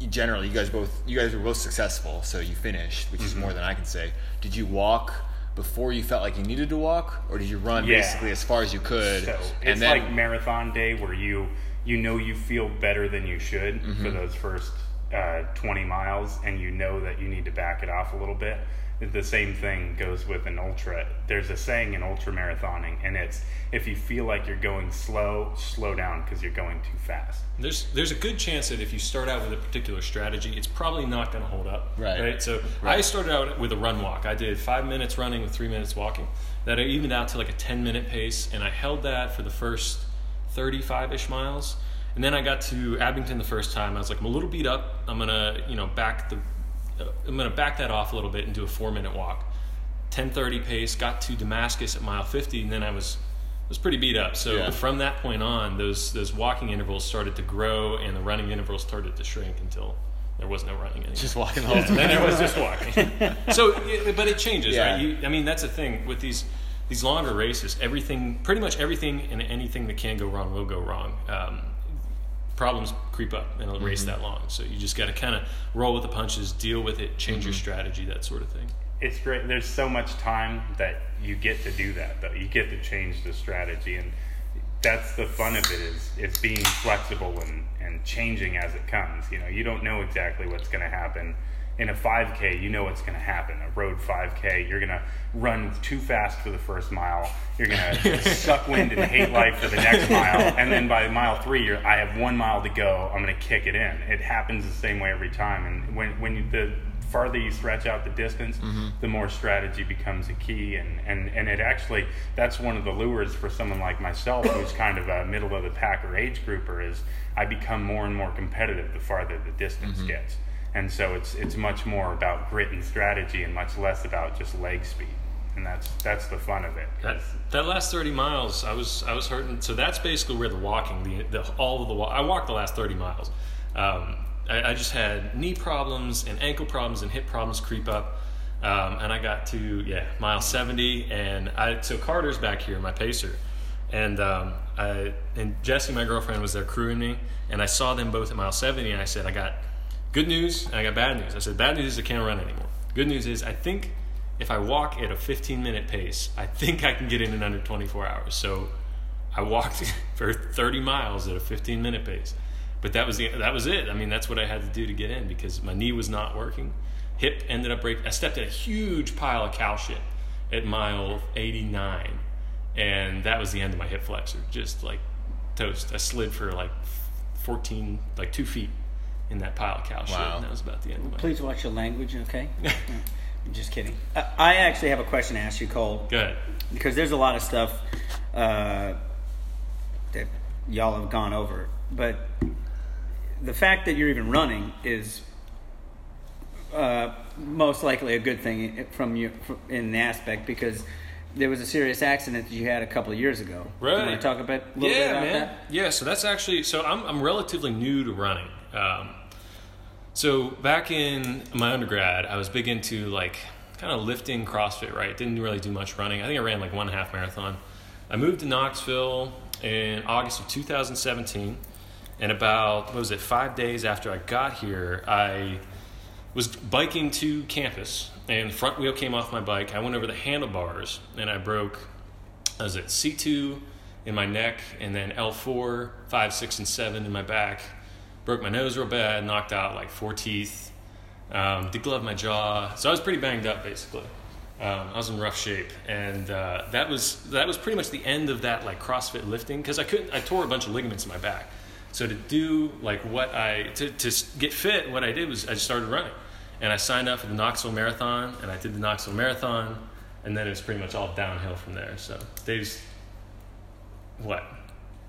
generally you guys both you guys were both successful, so you finished, which is Mm-hmm. more than I can say. Did you walk? Before you felt like you needed to walk, or did you run Yeah. basically as far as you could? So and it's then like marathon day where you you know you feel better than you should Mm-hmm. for those first uh, 20 miles, and you know that you need to back it off a little bit. The same thing goes with an ultra. There's a saying in ultra marathoning, and it's if you feel like you're going slow, slow down because you're going too fast. There's there's a good chance that if you start out with a particular strategy, it's probably not going to hold up. Right. So I started out with a run walk. I did five minutes running with three minutes walking. That I evened out to like a ten minute pace, and I held that for the first thirty five ish miles. And then I got to Abingdon the first time. I was like, I'm a little beat up. I'm gonna you know back the I'm gonna back that off a little bit and do a four minute walk. 10:30 pace. Got to Damascus at mile 50, and then I was was pretty beat up. So Yeah. from that point on, those those walking intervals started to grow, and the running intervals started to shrink until there was no running anymore. just walking the whole then it was just walking. so, but it changes, Yeah. right? You, I mean, that's the thing with these these longer races. Everything, pretty much everything, and anything that can go wrong will go wrong. Um, problems creep up in a race Mm-hmm. that long. So you just got to kind of roll with the punches, deal with it, change Mm-hmm. your strategy, that sort of thing. it's great. There's so much time that you get to do that. Though you get to change the strategy, and that's the fun of it is is being flexible and and changing as it comes. You know, you don't know exactly what's going to happen. In a 5K, you know what's going to happen. A road 5K, you're going to run too fast for the first mile. You're going to suck wind and hate life for the next mile, and then by mile three, you're I have one mile to go. I'm going to kick it in. It happens the same way every time. And when when you, the farther you stretch out the distance, mm-hmm. the more strategy becomes a key. And, and, and it actually, that's one of the lures for someone like myself, who's kind of a middle of the pack or age grouper, is I become more and more competitive the farther the distance mm-hmm. gets. And so it's, it's much more about grit and strategy and much less about just leg speed. And that's, that's the fun of it. That, that last 30 miles, I was I was hurting. So that's basically where the walking, the, the all of the. I walked the last 30 miles. Um, I, I just had knee problems and ankle problems and hip problems creep up. Um, and I got to yeah mile 70, and I so Carter's back here, my pacer, and um, I and Jessie, my girlfriend, was there crewing me, and I saw them both at mile 70, and I said I got good news and I got bad news. I said bad news is I can't run anymore. Good news is I think if I walk at a 15 minute pace, I think I can get in in under 24 hours. So I walked for 30 miles at a 15 minute pace. But that was the, that was it. I mean, that's what I had to do to get in because my knee was not working. Hip ended up breaking. I stepped in a huge pile of cow shit at mile 89, and that was the end of my hip flexor. Just like toast. I slid for like 14, like two feet in that pile of cow shit, Wow. and that was about the end of my. Please watch your language, okay? No, I'm just kidding. I, I actually have a question to ask you, Cole. Go ahead. because there's a lot of stuff uh, that y'all have gone over, but the fact that you're even running is uh, most likely a good thing from you in the aspect because there was a serious accident that you had a couple of years ago. Do you want to talk a bit, a little yeah, bit about man. that? Yeah, so that's actually so I'm I'm relatively new to running. Um, so back in my undergrad, I was big into like kind of lifting, CrossFit. Right, didn't really do much running. I think I ran like one half marathon. I moved to Knoxville in August of 2017, and about what was it five days after I got here, I was biking to campus and the front wheel came off my bike. I went over the handlebars and I broke, what was it C2 in my neck and then L4, 5, 6, and 7 in my back. Broke my nose real bad, knocked out like four teeth, um, degloved my jaw. So I was pretty banged up basically. Um, I was in rough shape, and uh, that was that was pretty much the end of that like CrossFit lifting because I couldn't. I tore a bunch of ligaments in my back. So to do like what I to to get fit, what I did was I just started running, and I signed up for the Knoxville Marathon, and I did the Knoxville Marathon, and then it was pretty much all downhill from there. So Dave's what?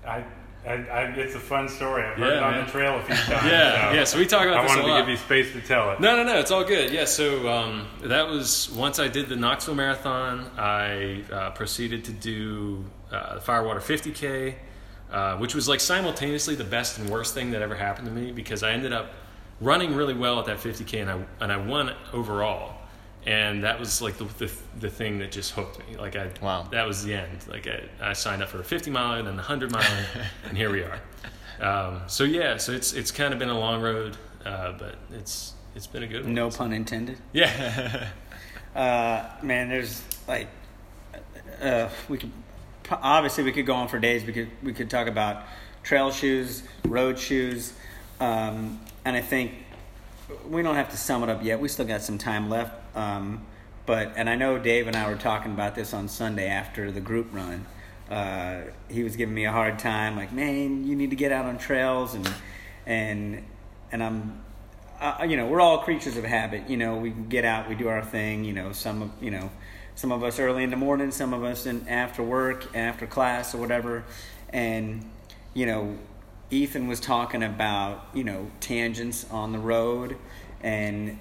I, I, I, it's a fun story. I've heard Yeah, it on man. the trail a few times. Yeah, so yeah. So we talk about I this a wanted to give you space to tell it. No, no, no. It's all good. Yeah. So um, that was once I did the Knoxville Marathon. I uh, proceeded to do uh, the Firewater 50K, uh, which was like simultaneously the best and worst thing that ever happened to me because I ended up running really well at that 50K and I and I won overall. And that was like the, the, the thing that just hooked me. Like I, Wow. that was the end. Like I, I signed up for a 50 mile and then the 100 mile, and here we are. Um, so yeah, so it's it's kind of been a long road, uh, but it's it's been a good one. No pun intended. Yeah. Uh, man, there's like, uh, we could obviously we could go on for days. We could we could talk about trail shoes, road shoes, um, and I think we don't have to sum it up yet. We still got some time left. Um, but and I know Dave and I were talking about this on Sunday after the group run. Uh, he was giving me a hard time, like, man, you need to get out on trails, and and and I'm uh, you know, we're all creatures of habit. You know, we get out, we do our thing. You know, some of you know, some of us early in the morning, some of us in after work, after class, or whatever. And you know, Ethan was talking about you know tangents on the road, and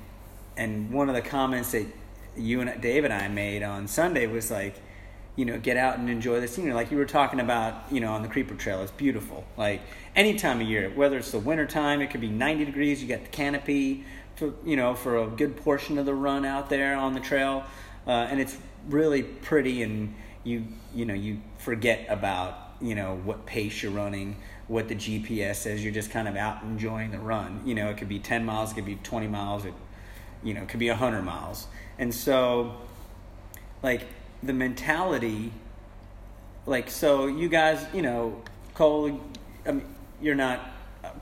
and one of the comments that you and Dave and I made on Sunday was like, you know, get out and enjoy the scenery. Like you were talking about, you know, on the Creeper Trail, it's beautiful. Like any time of year, whether it's the winter time, it could be 90 degrees. You got the canopy, for, you know, for a good portion of the run out there on the trail, uh, and it's really pretty. And you, you know, you forget about, you know, what pace you're running, what the GPS says. You're just kind of out enjoying the run. You know, it could be 10 miles, it could be 20 miles, it, you know, could be 100 miles. And so, like the mentality like so you guys you know cole I mean, you're not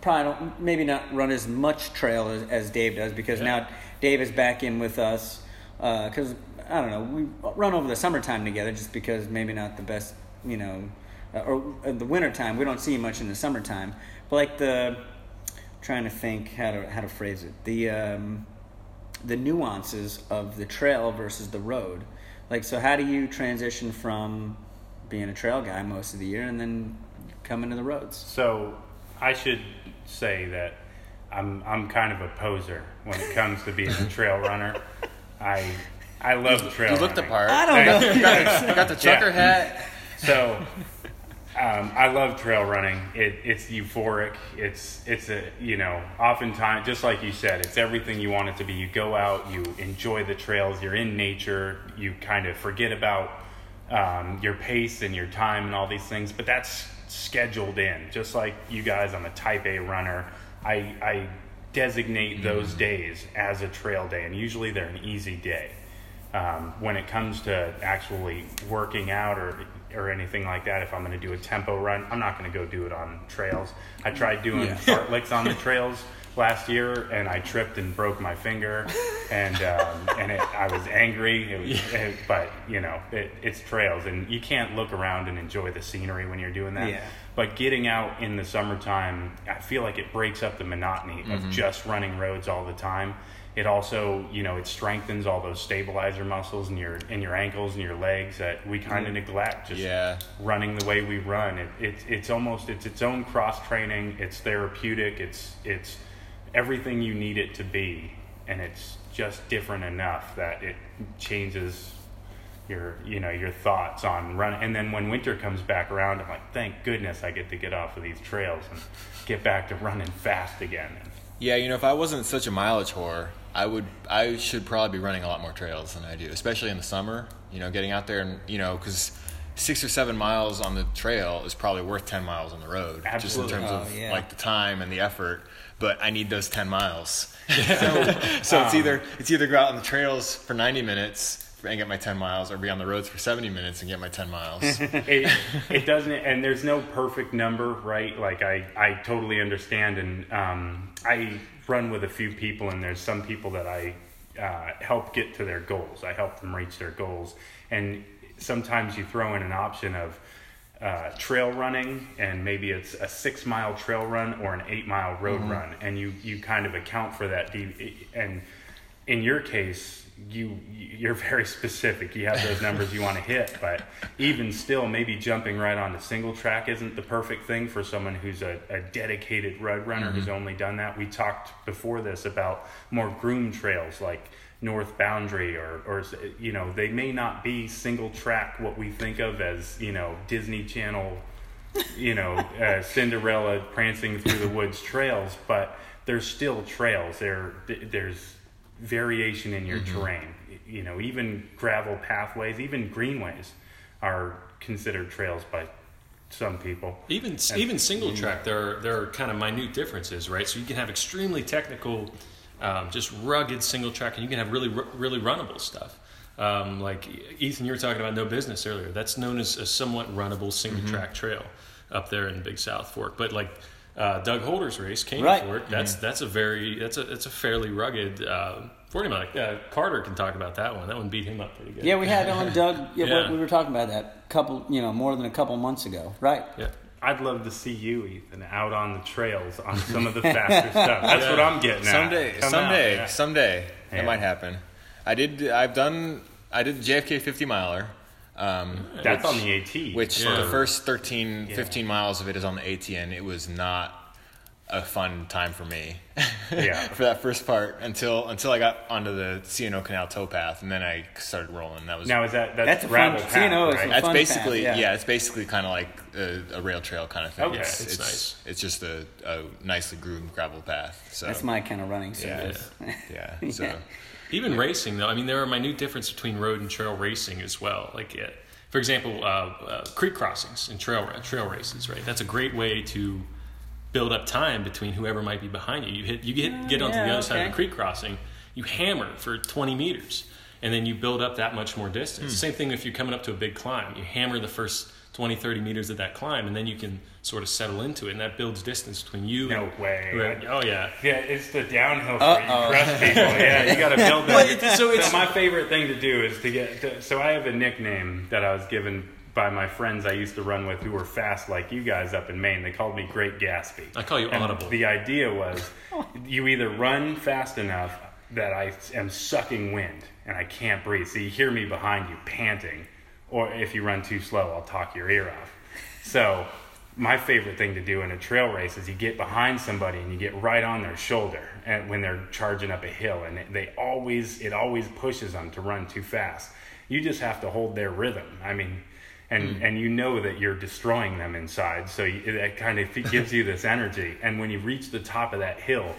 probably don't maybe not run as much trail as, as dave does because Yeah. now dave is back in with us because i don't know we run over the summertime together just because maybe not the best you know uh, or in the wintertime we don't see much in the summertime but like the trying to think how to how to phrase it the um the nuances of the trail versus the road. Like, so how do you transition from being a trail guy most of the year and then coming to the roads? So I should say that I'm I'm kind of a poser when it comes to being a trail runner. I I love trail. You looked the part. I don't know. Thanks. You got the, you got the trucker Yeah. hat. So Um, I love trail running. It, it's euphoric. It's it's a you know oftentimes just like you said, it's everything you want it to be. You go out, you enjoy the trails, you're in nature, you kind of forget about um, your pace and your time and all these things. But that's scheduled in. Just like you guys, I'm a Type A runner. I I designate those days as a trail day, and usually they're an easy day. Um, when it comes to actually working out or or anything like that, if I'm going to do a tempo run, I'm not going to go do it on trails. I tried doing Yeah. fartleks on the trails last year, and I tripped and broke my finger, and um, and it, I was angry. It was, it- but you know, it, it's trails, and you can't look around and enjoy the scenery when you're doing that. Yeah. But getting out in the summertime, I feel like it breaks up the monotony of just running roads all the time. It also, you know, it strengthens all those stabilizer muscles in your in your ankles and your legs that we kind of neglect. Just Yeah. running the way we run. It, it, it's almost it's its own cross training. It's therapeutic. It's it's everything you need it to be, and it's just different enough that it changes your you know your thoughts on run. And then when winter comes back around, I'm like, thank goodness I get to get off of these trails and get back to running fast again. Yeah, you know, if I wasn't such a mileage whore, I would, I should probably be running a lot more trails than I do, especially in the summer. You know, getting out there and you know, because six or seven miles on the trail is probably worth ten miles on the road, Absolutely. just in terms Oh, of yeah. like the time and the effort. But I need those ten miles, so, so it's either it's either go out on the trails for ninety minutes and get my ten miles, or be on the roads for seventy minutes and get my ten miles. it, it doesn't and there's no perfect number right like i i totally understand and um i run with a few people and there's some people that i uh, help get to their goals. I help them reach their goals. And sometimes you throw in an option of uh, trail running and maybe it's a six mile trail run or an eight mile road run and you you kind of account for that deep and in your case you you're very specific. You have those numbers you want to hit but even still maybe jumping right onto single track isn't the perfect thing for someone who's a, a dedicated road runner who's only done that. We talked before this about more groomed trails like north boundary or or you know they may not be single track what we think of as you know disney channel you know, uh, Cinderella prancing through the woods trails, but there's still trails. There, there's variation in your terrain. You know, even gravel pathways, even greenways, are considered trails by some people. Even even single track, there are, there are kind of minute differences, right? So you can have extremely technical, um, just rugged single track, and you can have really really runnable stuff. Um, like Ethan, you were talking about no business earlier. That's known as a somewhat runnable single track trail up there in Big South Fork. But like uh, Doug Holder's race, Canyon Right. Fork, that's that's a very that's a it's a fairly rugged. Uh, Forty mile. Uh, Carter can talk about that one. That one beat him up pretty good. Yeah, we had on Doug. Yeah, Yeah. We, we were talking about that couple, you know, more than a couple months ago, right? yeah. I'd love to see you, Ethan, out on the trails on some of the faster stuff. That's what I'm getting at. Someday, Come out, someday, yeah. someday, Yeah. that might happen. I did. I've done. I did the JFK 50 miler. Um, That's which- on the AT. Which Yeah. the first 13, 15 miles of it is on the ATN. It was not a fun time for me. Yeah. for that first part until until I got onto the C&O Canal towpath, and then I started rolling. That was now is that that's, That's a fun- gravel path, C&O is right? a that's fun basically path, yeah. yeah. It's basically kind of like a, a rail trail kind of thing. Okay. it's, It's nice. It's just a, a nicely groomed gravel path. So That's my kind of running yeah, service. yeah. So Even racing, though, I mean, there are minute difference between road and trail racing as well. Like, uh, for example, uh, uh, creek crossings and trail trail races, right? That's a great way to build up time between whoever might be behind you. You hit, you get get onto the yeah, other side of the creek crossing, you hammer for 20 meters, and then you build up that much more distance. Same thing if you're coming up to a big climb, you hammer the first 20, 30 meters of that climb, and then you can sort of settle into it, and that builds distance between you. No and, way. Right. Oh yeah. Yeah, it's the downhill for Uh-oh. you crush people. Yeah, you got to build that. Well, so it's- my favorite thing to do is to get. To, so I have a nickname that I was given by my friends I used to run with who were fast like you guys up in Maine. They called me Great Gatsby. I call you And Audible. The idea was oh. you either run fast enough that I am sucking wind and I can't breathe. So you hear me behind you panting, or if you run too slow, I'll talk your ear off. So my favorite thing to do in a trail race is you get behind somebody and you get right on their shoulder and when they're charging up a hill and they always it always pushes them to run too fast. You just have to hold their rhythm. I mean, and hmm. and you know that you're destroying them inside. So you, it kind of gives you this energy. And when you reach the top of that hill,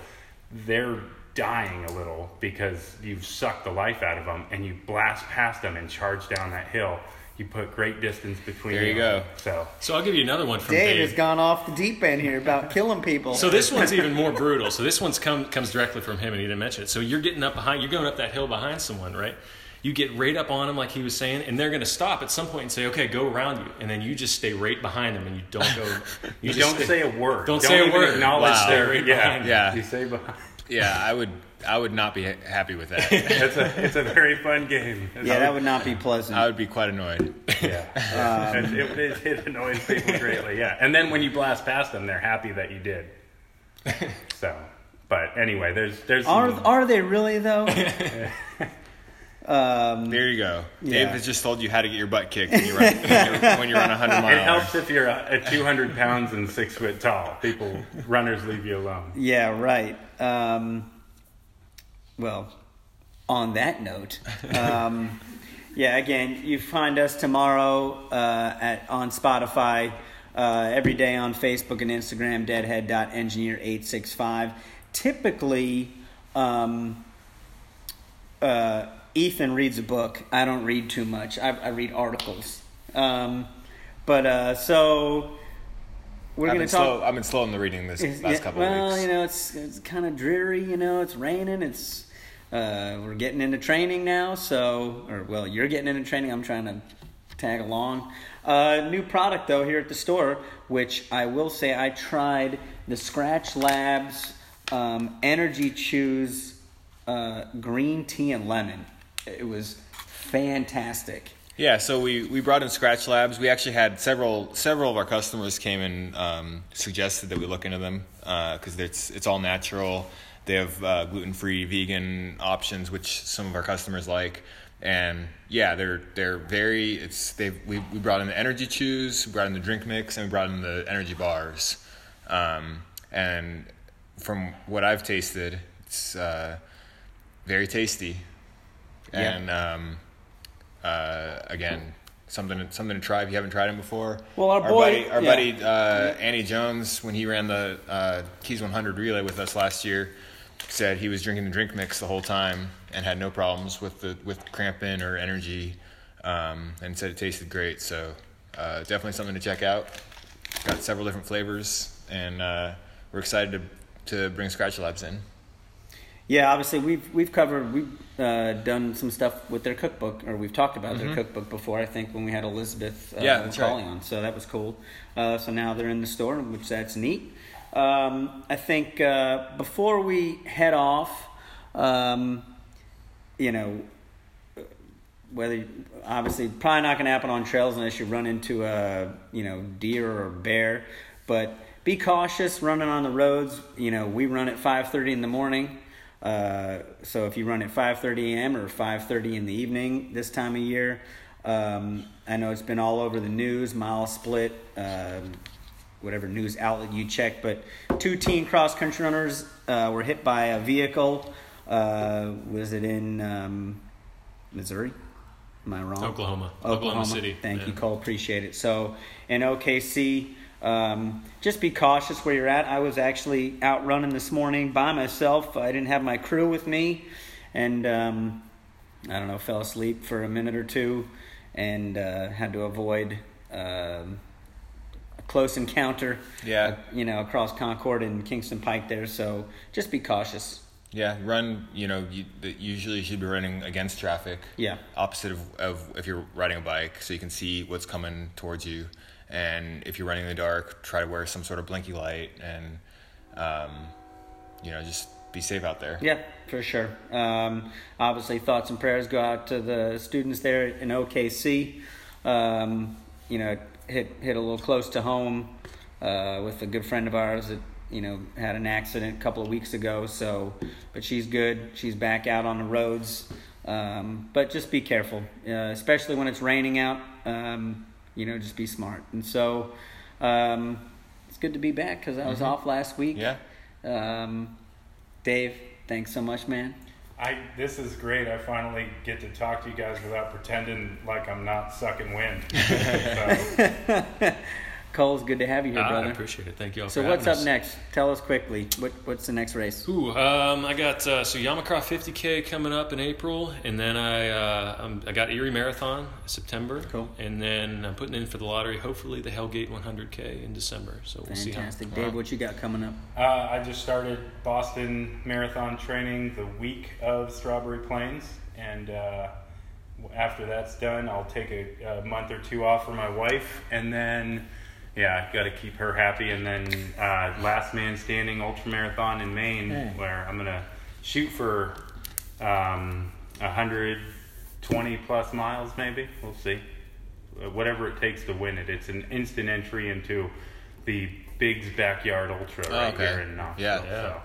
they're dying a little because you've sucked the life out of them, and you blast past them and charge down that hill. You put great distance between. There you and go. So So I'll give you another one from Dave Dave. has gone off the deep end here about killing people. So this one's even more brutal. So this one's come comes directly from him, and he didn't mention it. So you're getting up behind, you're going up that hill behind someone, right? You get right up on them, like he was saying, and they're going to stop at some point and say, "Okay, go around you," and then you just stay right behind them, and you don't go. you, just don't stay- say a word. Don't say a word. Acknowledge Wow. their Stay right yeah. behind Yeah. You say behind. Yeah, I would I would not be happy with that. It's a it's a very fun game. yeah, that would not be pleasant. I would be quite annoyed. Yeah, it, it, it, it annoys people greatly. Yeah, and then when you blast past them, they're happy that you did. So, but anyway, there's there's are some- are they really though? um, There you go. Yeah. Dave has just told you how to get your butt kicked when you run when, you're, when you run 100 miles. it helps if you're a, a 200 pounds and six foot tall. People runners leave you alone. yeah, right. Um, well, on that note, um, yeah. Again, you find us tomorrow uh, at on Spotify. Uh, every day on Facebook and Instagram, deadhead.engineer865. Typically, um, uh, Ethan reads a book. I don't read too much. I, I read articles. Um, but uh, so we're I've been, talk. slow, I've been slow in the reading this last yeah, couple well, of weeks. you know, it's it's kind of dreary. You know, it's raining. It's uh, we're getting into training now. So, or well, you're getting into training. I'm trying to tag along. Uh, new product though here at the store, which I will say I tried the Skratch Labs um, Energy Chews uh, green tea and lemon. It was fantastic. Yeah, so we, we brought in Skratch Labs. We actually had several several of our customers came and um, suggested that we look into them because it's it's all natural. They have uh, gluten free, vegan options, which some of our customers like. And yeah, they're they're very. It's they we we brought in the energy chews, we brought in the drink mix, and we brought in the energy bars. Um, and from what I've tasted, it's uh, very tasty. Yeah. And um, uh, again, something something to try if you haven't tried them before. Well, our boy- buddy, our yeah. buddy uh, Andy Jones, when he ran the uh, Keys 100 relay with us last year, said he was drinking the drink mix the whole time and had no problems with the with cramping or energy, um, and said it tasted great. So uh, definitely something to check out. Got several different flavors, and uh, we're excited to to bring Skratch Labs in. Yeah, obviously we've we've covered we've uh, done some stuff with their cookbook, or we've talked about their cookbook before. I think when we had Elizabeth uh, Mm-hmm. Yeah, that's right. On, so that was cool. Uh, so now they're in the store, which that's neat. Um, I think uh, before we head off, um, you know, whether obviously probably not going to happen on trails unless you run into a you know deer or bear, but be cautious running on the roads. You know, we run at five thirty in the morning. Uh, so if you run at 5:30 a.m. or 5:30 in the evening this time of year, um, I know it's been all over the news, MileSplit, um, whatever news outlet you check. But two teen cross country runners uh, were hit by a vehicle. Uh, was it in um, Missouri? Am I wrong? Oklahoma. Oklahoma City. Thank Yeah. you, Cole. Appreciate it. So in OKC, um, just be cautious where you're at. I was actually out running this morning by myself. I didn't have my crew with me, and um, I don't know, fell asleep for a minute or two, and uh, had to avoid um, close encounter. Yeah. you know, across Concord and Kingston Pike there. So just be cautious. Yeah, run. You know, you, the- usually you should be running against traffic. Yeah. Opposite of, of if you're riding a bike, so you can see what's coming towards you. And if you're running in the dark, try to wear some sort of blinky light, and um, you know, just be safe out there. Yeah, for sure. Um, obviously, thoughts and prayers go out to the students there in OKC. Um, you know, hit hit a little close to home uh, with a good friend of ours that you know had an accident a couple of weeks ago. So, but she's good. She's back out on the roads. Um, but just be careful, uh, especially when it's raining out. Um, you know, just be smart. And so, um, it's good to be back because I was off last week. Yeah. Um, Dave, thanks so much, man. I this is great. I finally get to talk to you guys without pretending like I'm not sucking wind. so, Cole's good to have you here, Ah, I brother. appreciate it. Thank you all. So for what's having up us. next? Tell us quickly. What what's the next race? Ooh, um, I got uh, so Yamacraw 50k coming up in April, and then I uh, I'm, I got Erie Marathon September, Cool. and then I'm putting in for the lottery. Hopefully, the Hellgate 100k in December. So we'll see how. Fantastic, Dave. What you got coming up? uh, I just started Boston Marathon training the week of Strawberry Plains, and uh, after that's done, I'll take a, a month or two off for my wife, and then yeah, got to keep her happy, and then uh, last man standing ultra marathon in Maine, Hey. where I'm gonna shoot for um, 120 plus miles, maybe. We'll see. Uh, Whatever it takes to win it. It's an instant entry into the Big's Backyard Ultra Oh, right okay. here in Knoxville. Yeah. Yeah.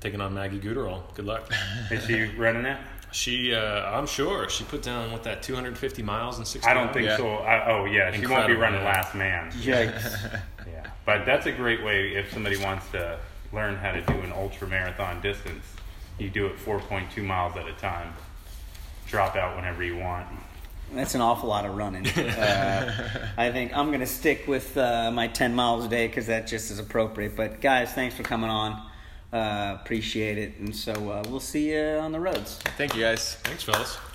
Taking on Maggie Guterl. Good luck. Is she running it? She, uh, I'm sure she put down what that 250 miles in 60. I don't think Yeah. so. I, oh yeah, she won't be running last man. Yikes. Yeah, but that's a great way if somebody wants to learn how to do an ultra marathon distance. You do it 4.2 miles at a time. Drop out whenever you want. That's an awful lot of running. Uh, I think I'm going to stick with uh, my 10 miles a day because that just is appropriate. But guys, thanks for coming on. Uh, appreciate it. And so uh, we'll see you on the roads. Thank you guys. Thanks, fellas.